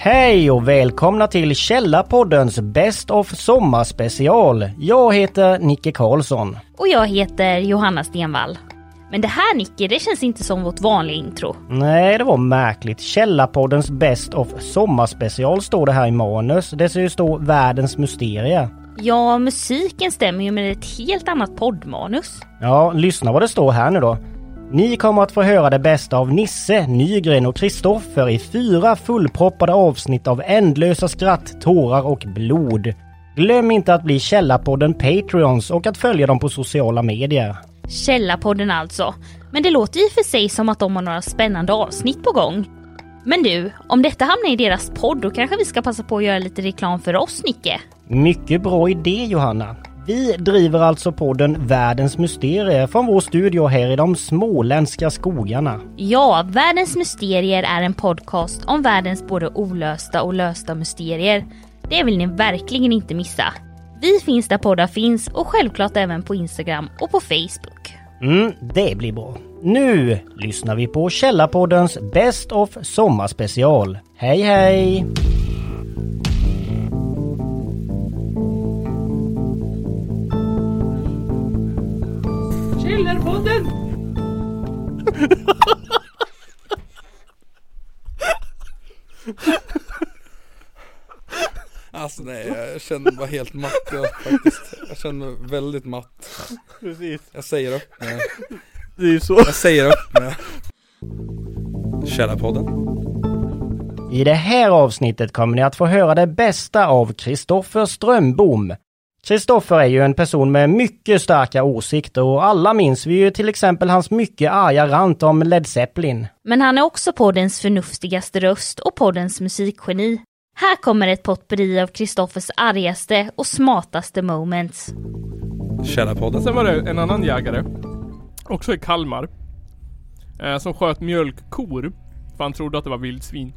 Hej och välkomna till Källarpoddens Best of Sommarspecial. Jag heter Nicke Karlsson. Och jag heter Johanna Stenvall. Men det här Nicke, det känns inte som vårt vanliga intro. Nej, det var märkligt. Källarpoddens Best of Sommarspecial står det här i manus. Det ska ju stå Världens Mysteria. Ja, musiken stämmer ju med ett helt annat poddmanus. Ja, lyssna vad det står här nu då. Ni kommer att få höra det bästa av Nisse, Nygren och Kristoffer i fyra fullproppade avsnitt av ändlösa skratt, tårar och blod. Glöm inte att bli Källarpodden Patreons och att följa dem på sociala medier. Källarpodden alltså. Men det låter ju för sig som att de har några spännande avsnitt på gång. Men du, om detta hamnar i deras podd då kanske vi ska passa på att göra lite reklam för oss Nicke? Mycket bra idé Johanna. Vi driver alltså podden Världens Mysterier från vår studio här i de småländska skogarna. Ja, Världens Mysterier är en podcast om världens både olösta och lösta mysterier. Det vill ni verkligen inte missa. Vi finns där poddar finns och självklart även på Instagram och på Facebook. Mm, det blir bra. Nu lyssnar vi på Källarpoddens Best of Sommarspecial. Hej hej! Källarpodden! Alltså nej, jag känner mig bara helt matt jag, faktiskt. Jag känner mig väldigt matt. Precis. Jag säger upp mig. Det är ju så. Jag säger upp mig. Källarpodden. I det här avsnittet kommer ni att få höra det bästa av Kristoffer Strömbom. Kristoffer är ju en person med mycket starka åsikter och alla minns vi ju till exempel hans mycket arga rant om Led Zeppelin. Men han är också poddens förnuftigaste röst och poddens musikgeni. Här kommer ett potpurri av Kristoffers argaste och smartaste moments. Källarpodden. Sen var det en annan jägare, också i Kalmar, eh, som sköt mjölkkor för han trodde att det var vildsvin.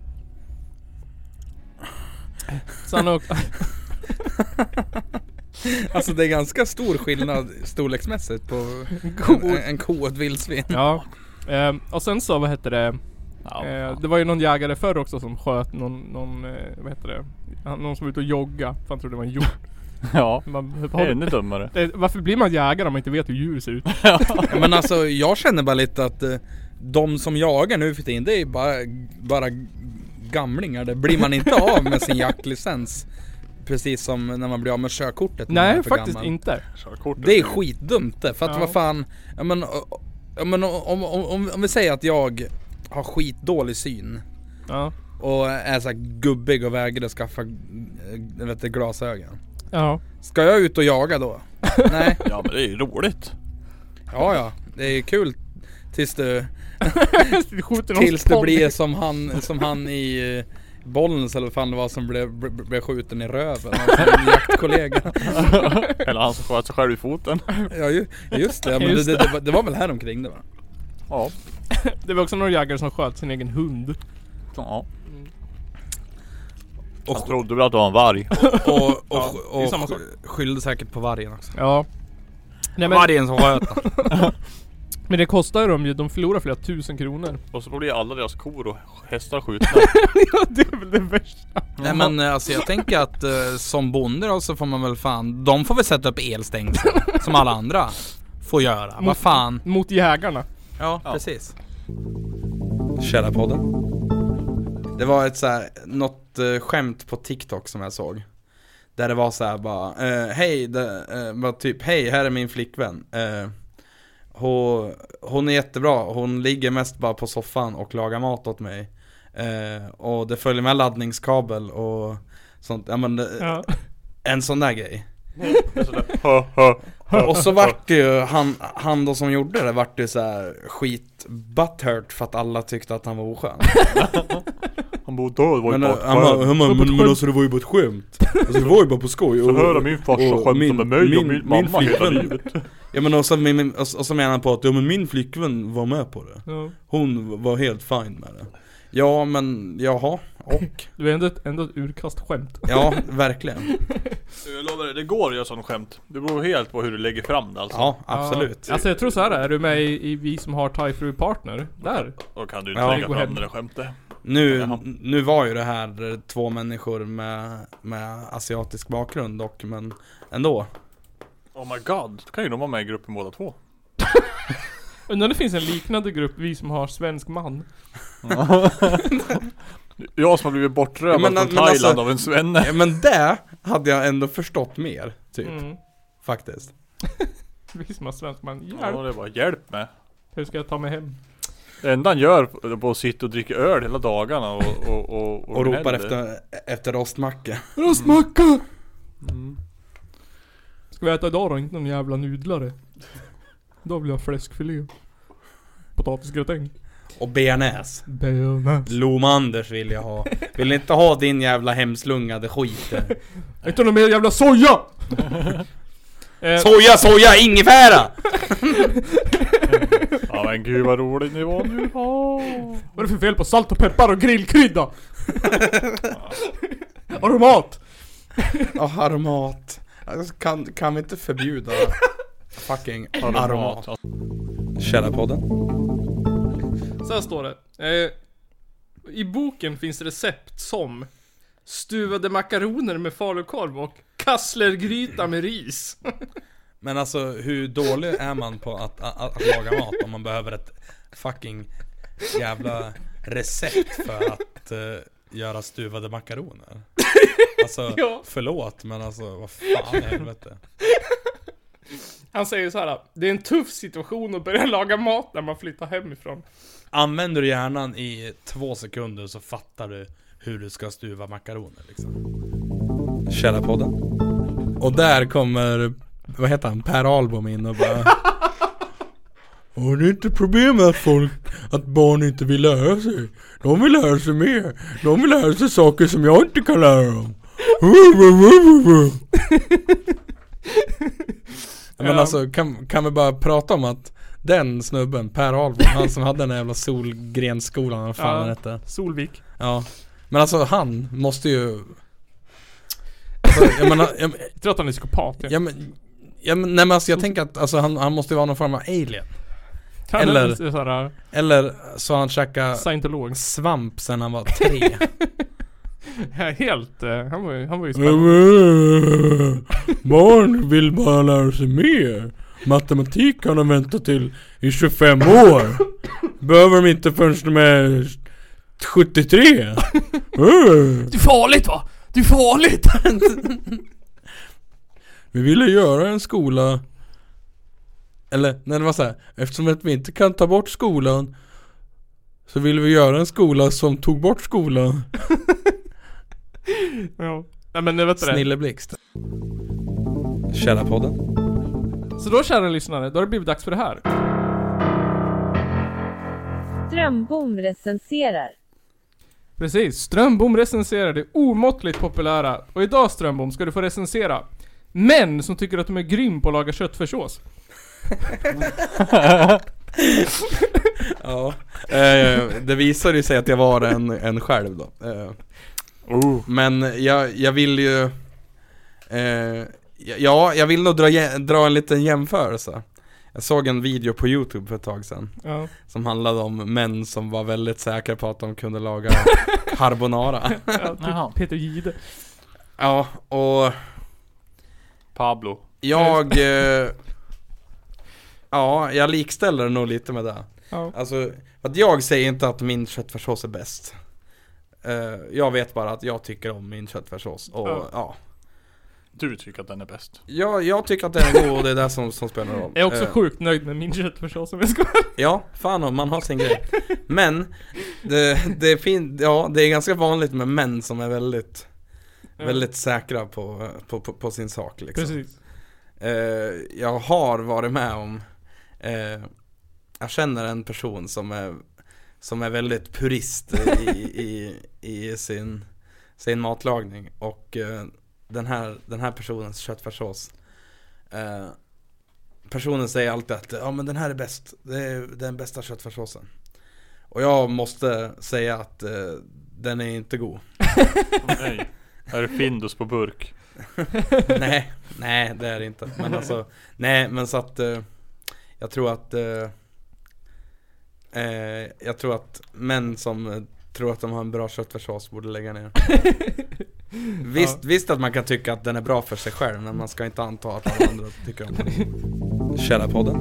Så han åkte... Alltså det är ganska stor skillnad storleksmässigt på en, en ko och ett vildsvin. Ja. Eh, och sen så, vad hette det? Eh, det var ju någon jägare förr också som sköt någon, någon eh, vad heter det? Han- Någon som var ute och jogga för han trodde det var en hjort. Ja, Man, ännu dummare. det, varför blir man jägare om man inte vet hur djur ser ut? Men alltså jag känner bara lite att eh, de som jagar nu för tiden, det är bara, bara gamlingar. Det blir man inte av med sin jaktlicens. Precis som när man blir av med körkortet Nej, faktiskt gammal. inte. Det är skitdumt det, för att Ja. vad fan, ja men, ja, men om, om, om, om vi säger att jag har skitdålig syn Ja. och är så här gubbig och vägrar skaffa vet glasögon. Ja. Ska jag ut och jaga då? Nej, Ja men det är ju roligt. ja ja, det är kul tills du, tills du blir som han, som han i Bollnäs eller vad fan det var som blev, blev, skjuten i röven av sin jaktkollega. Eller han som sköt sig själv i foten. Ja ju, just det, ja, men det, Just det, det, var, det var väl här omkring det va? Ja. Det var också några jägare som sköt sin egen hund. ja. Och- Han trodde väl att det var en varg. Och, och, Ja, det och, samma sak. skyllde säkert på vargen också. Ja. Nej, men, Vargen som sköt. Men det kostar dem ju. De förlorar flera tusen kronor. Och så blir alla deras kor och hästar skjutna. ja, det är väl det värsta. Nej men eh, alltså jag tänker att eh, som bonde då så får man väl fan, de får väl sätta upp elstängsel som alla andra får göra. Vad fan. Mot jägarna. Ja, precis. Källarpodden. Det var ett så här, något eh, skämt på TikTok som jag såg. Där det var så här bara, eh, hej, det, eh, bara typ, hej, här är min flickvän. Eh, hon, hon är jättebra, hon ligger mest bara på soffan och lagar mat åt mig. Eh, och det följer med laddningskabel och sånt, ja men det, Ja. en sån där grej. Och så vart det ju, han, han då som gjorde det vart ju så här skit butthurt för att alla tyckte att han var oskön. Han borde dö, det var ju Men, bara eh, ett han bara, skämt. han bara, men, men alltså det var ju bara ett skämt. Alltså det var ju bara på skoj. Så hör min farsa och skämta min- med mig och min- mamma hela livet. Ja men och så, min, min, och, så- och så menar han på att, ja men min flickvän var med på det. Ja. Hon var helt fine med det. Ja men, jaha, och? Det var ändå ett, ändå ett urkast skämt. Ja, verkligen. Jag lovar dig, det går att göra sån skämt. Det beror helt på hur du lägger fram det alltså. Ja, absolut. Ja. Alltså jag tror så här är du med i, i Vi som har Thai Fru Partner? Där. Då kan du inte Ja. lägga Gå fram det där skämtet. Nu, Jaha. nu var ju det här eh, två människor med, med asiatisk bakgrund dock, men ändå. Oh my god, då kan ju de vara med i gruppen båda två. Undrar om det finns en liknande grupp, vi som har svensk man. Jag som har blivit bortrövad Ja, men- från men Thailand alltså- av en svenne. Ja, men det hade jag ändå förstått mer, typ. Mm. Faktiskt. Vi som har svensk man. Ja, Hjälp! det är bara hjälp med. Hur ska jag ta mig hem? Det enda han gör är bara att sitta och dricka öl hela dagarna och, och, och, Och ropar gnäller. efter, efter rostmacka. Rostmacka! Mm. Ska vi äta idag då? Inte någon jävla nudlare. Då vill jag ha fläskfilé. Potatisgratäng. Och bearnaise. Bearnaise. Lomanders vill jag ha. Vill inte ha din jävla hemslungade skit. Inte någon mer jävla soja! eh, Soja, soja, ingefära! Ja men gud vad rolig ni var nu. Oh. vad är det för fel på salt och peppar och grillkrydda? Aromat! Ja, aromat. Alltså, kan, kan vi inte förbjuda fucking Aromat. Källarpodden. Så här står det. Eh, I boken finns recept som stuvade makaroner med falukorv och kasslergryta med ris. Men alltså hur dålig är man på att, att, att laga mat om man behöver ett fucking jävla recept för att eh, göra stuvade makaroner? Alltså Ja. förlåt men alltså vad fan i helvete. Han säger så här. Det är en tuff situation att börja laga mat när man flyttar hemifrån. Använder du hjärnan i två sekunder så fattar du hur du ska stuva makaroner liksom. Källarpodden. Och där kommer, vad heter han, Per Albom in och bara Och det är inte problem med att folk, att barn inte vill lära sig. De vill lära sig mer. De vill lära sig saker som jag inte kan lära dem. Men Ja. alltså kan, kan vi bara prata om att den snubben, Per Albom, han som hade den där jävla Solgrensskolan, vad fan Ja. den hette. Solvik. Ja. Men alltså han måste ju... Alltså, jag menar, jag, Jag tror att han är psykopat. Ja. ja, men, ja, men, nej men alltså jag tänker att alltså, han, han måste ju vara någon form av alien. Han eller- är såhär Eller så har han käkat scientolog. svamp sen han var tre. Ja, Helt, eh, han var ju, han var ju spännande. Barn vill bara lära sig mer. Matematik kan de vänta till i 25 år. Behöver de inte förrän de är 73. Det är farligt va? Det är farligt! Vi ville göra en skola Eller, nej det var så här. Eftersom att vi inte kan ta bort skolan Så ville vi göra en skola som tog bort skolan ja. Nej men det vet du det. Snilleblixt Källarpodden Så då kära lyssnare, då har det blivit dags för det här. Strömbom recenserar. Precis, Strömbom recenserar det omåttligt populära. Och idag Strömbom ska du få recensera män som tycker att de är grym på att laga köttfärssås. Ja eh, Det visade ju sig att jag var en, en själv då eh, Oh. Men jag, jag vill ju eh, Ja, jag vill nog dra, dra en liten jämförelse Jag såg en video på youtube för ett tag sedan Ja. Som handlade om män som var väldigt säkra på att de kunde laga carbonara ja typ Peter Gide. Ja, och Pablo. jag eh, Ja, jag likställer nog lite med det Ja. Alltså, att jag säger inte att min köttfärssås är bäst Jag vet bara att jag tycker om min köttfärssås och Ja. ja, Du tycker att den är bäst. Jag, jag tycker att den är god och det är det som, som spelar roll. Jag är också Eh, sjukt nöjd med min köttfärssås om jag ska Ja, fan om man har sin grej. Men det, det, är fin, ja, det är ganska vanligt med män som är väldigt Väldigt säkra på, på, på, på sin sak liksom. Precis. Eh, jag har varit med om eh, Jag känner en person som är Som är väldigt purist i, i, i sin, sin matlagning och eh, den, här, den här personens köttfärssås eh, Personen säger alltid att ja men den här är bäst Det är den bästa köttfärssåsen Och jag måste säga att eh, den är inte god Nej. Är det Findus på burk? nej, nej det är det inte. Men alltså, nej men så att eh, jag tror att eh, jag tror att män som eh, tror att de har en bra köttfärssås, borde lägga ner. visst, visst att man kan tycka att den är bra för sig själv, men man ska inte anta att alla andra tycker om den. Källarpodden.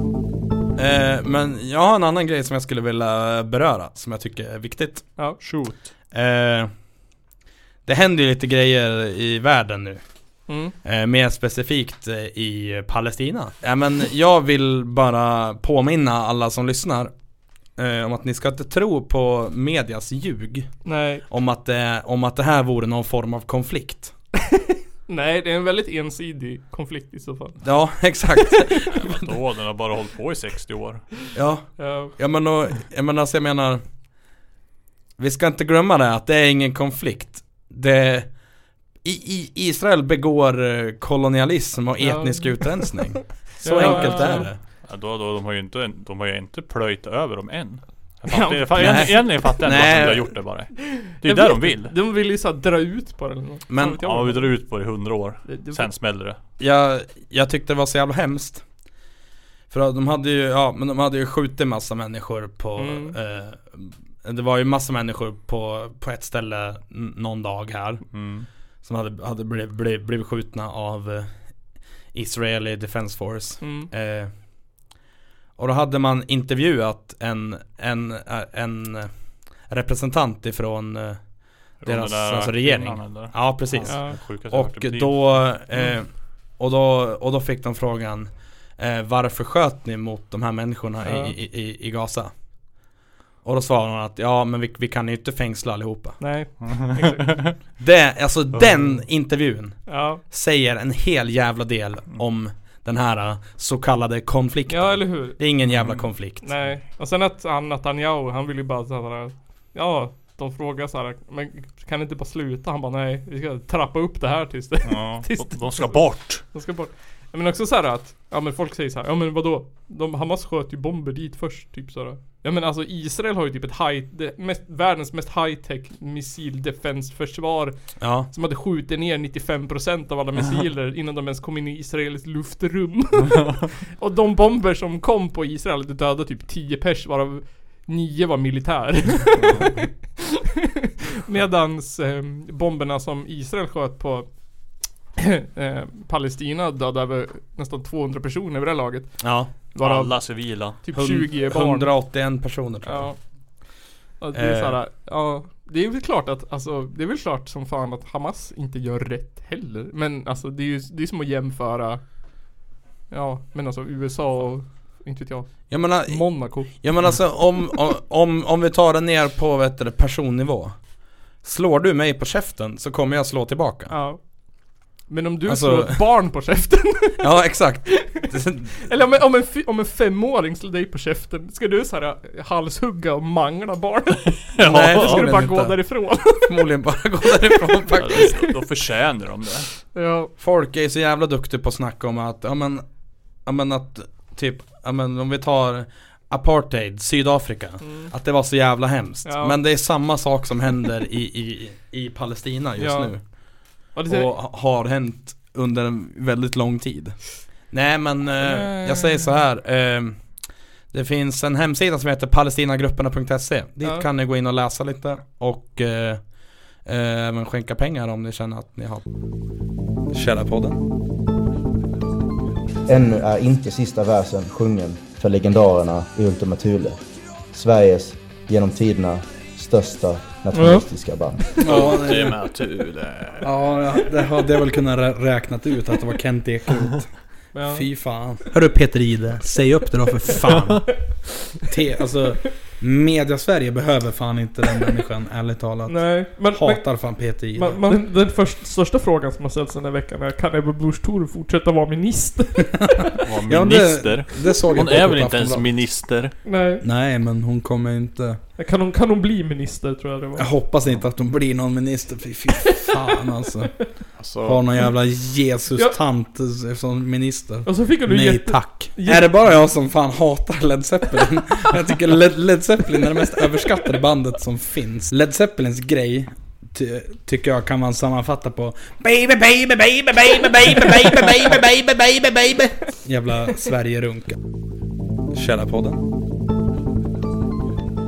Eh, men jag har en annan grej som jag skulle vilja beröra, som jag tycker är viktigt. Ja. Shoot. Eh, det händer ju lite grejer i världen nu. Mm. Eh, mer specifikt eh, i Palestina. Ja, men jag vill bara påminna alla som lyssnar eh, om att ni ska inte tro på medias ljug Nej. om att, det, om att det här vore någon form av konflikt. Nej, det är en väldigt ensidig konflikt i så fall. Ja, exakt. Då, den har bara hållit på i 60 år. ja, Ja. ja men, och, jag menar, alltså jag menar Vi ska inte glömma det att det är ingen konflikt. Det i, i Israel begår eh, kolonialism och Ja. etnisk utrensning. Så Ja, enkelt ja, är ja. det. Ja, då, då, de har ju inte, de har ju inte plöjt över dem än. Jag Ja, fattar, jag fattar, egentligen fattar jag inte varför de har gjort det bara. Det är ju det de vill. De vill ju såhär dra ut på det eller något. Men- Ja, vi drar ut på det i 100 år. det- det- Sen smäller det. jag, jag tyckte det var så jävla hemskt För att de hade ju, ja men de hade ju skjutit massa människor på Mm. eh, Det var ju massa människor på, på ett ställe någon dag här Mm. Som hade, hade blivit, blivit, blivit skjutna av eh, Israeli Defense Force Mm. eh, Och då hade man intervjuat en, en, en representant ifrån eh, Deras- alltså regering. Ja precis Ja. Och då, eh, och då, och då fick de frågan eh, Varför sköt ni mot de här människorna Ja. i, i, i, Gaza? Och då svarade hon att ja men vi, vi kan ju inte fängsla allihopa Nej. Det, Alltså den intervjun Ja. säger en hel jävla del om den här eh, så kallade konflikten ja, eller hur? Det är ingen jävla konflikt Nej. Och sen att han Netanyahu, han vill ju bara såhär Ja, de frågar såhär Men kan det inte bara sluta? Han bara nej, vi ska trappa upp det här tills det Ja, Tills de, de ska bort. De ska bort. Men också så här att, ja men folk säger så här, ja men vadå? De, Hamas sköt ju bomber dit först, typ sådär. Ja men alltså Israel har ju typ ett high, det mest, världens mest high-tech missil defense försvar Ja, Som hade skjutit ner 95% av alla missiler innan de ens kom in i Israels luftrum. och de bomber som kom på Israel, det dödade typ 10 pers varav 9 var militär. Medans eh, bomberna som Israel sköt på eh, Palestina dödade över nästan 200 personer vid det här laget. ja Varav Alla civila. typ Hund- 20 barn. 181 personer tror jag Ja. ja det är Eh. såhär, ja. Det är väl klart att, alltså, det är väl klart som fan att Hamas inte gör rätt heller. Men alltså det är ju, det är som att jämföra Ja, men alltså USA och, inte vet jag, Jag menar, Monaco. Ja men alltså om, om, om, om vi tar det ner på vet du, personnivå Slår du mig på käften så kommer jag slå tillbaka Ja. Men om du Alltså- slår ett barn på käften, Ja exakt eller om en, om, en, om en femåring slår dig på käften, ska du såhär halshugga och mangla barnet? Nej Eller ska du bara gå inte. därifrån? Förmodligen bara gå därifrån Ja, faktiskt då, då förtjänar de det. ja. Folk är så jävla duktiga på att snacka om att, ja men, ja men att typ, ja men om vi tar Apartheid, Sydafrika Att det var så jävla hemskt Ja. Men det är samma sak som händer i, i, i Palestina just Ja. nu Och ha- har hänt under en väldigt lång tid. Nej men, eh, jag säger så här eh, Det finns en hemsida som heter palestinagrupperna.se Dit Ja. kan ni gå in och läsa lite och eh, eh, även skänka pengar om ni känner att ni har Källarpodden. Ännu är inte sista versen sjungen för legendarerna i Ultima Thule. Sveriges genom tiderna största nationalistiska band. Ja, Det är med Thule. ja det hade jag väl kunnat rä- räknat ut att det var Kent Ekeroth ja. Fy fan Hörru Peter Ide, säg upp det då för fan Te, Alltså Media-Sverige behöver fan inte den människan, ärligt talat Nej, men, men Hatar fan Peter Ide Man, man, den först, största frågan som har ställts den här veckan är Kan Ebba Busch Thor fortsätta vara minister? Var Ja, minister. det, det såg Hon jag är väl inte ens minister? Nej. Nej men hon kommer inte Kan hon, kan hon bli minister tror jag det Jag var. hoppas inte att hon blir någon minister, fy, fy fan alltså Alltså, Har någon jävla Jesus-tant som minister Och så fick hon Nej jätte... tack jätte- Är det bara jag som fan hatar Led Zeppelin? jag tycker Led, Led Zeppelin är det mest överskattade bandet som finns Led Zeppelins grej ty, Tycker jag kan man sammanfatta på Baby, baby, baby, baby, baby, baby, baby, baby, baby, baby Jävla Sverige-runka Källarpodden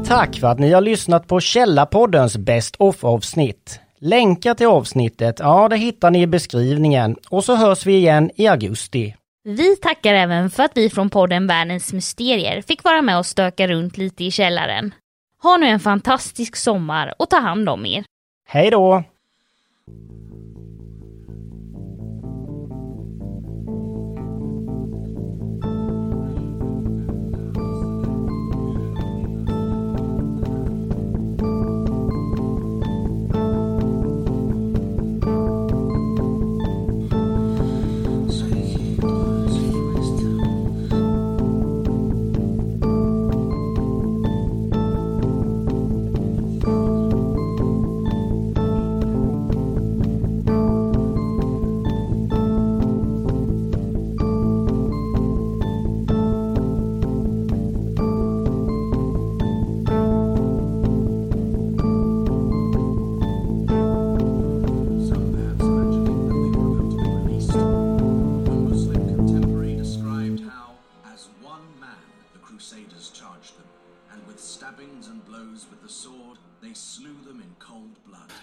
tack för att ni har lyssnat på Källarpoddens Best of avsnitt. Länkar till avsnittet, ja det hittar ni i beskrivningen och så hörs vi igen i augusti. Vi tackar även för att vi från podden Världens Mysterier fick vara med och stöka runt lite i källaren. Ha nu en fantastisk sommar och ta hand om er. Hej då!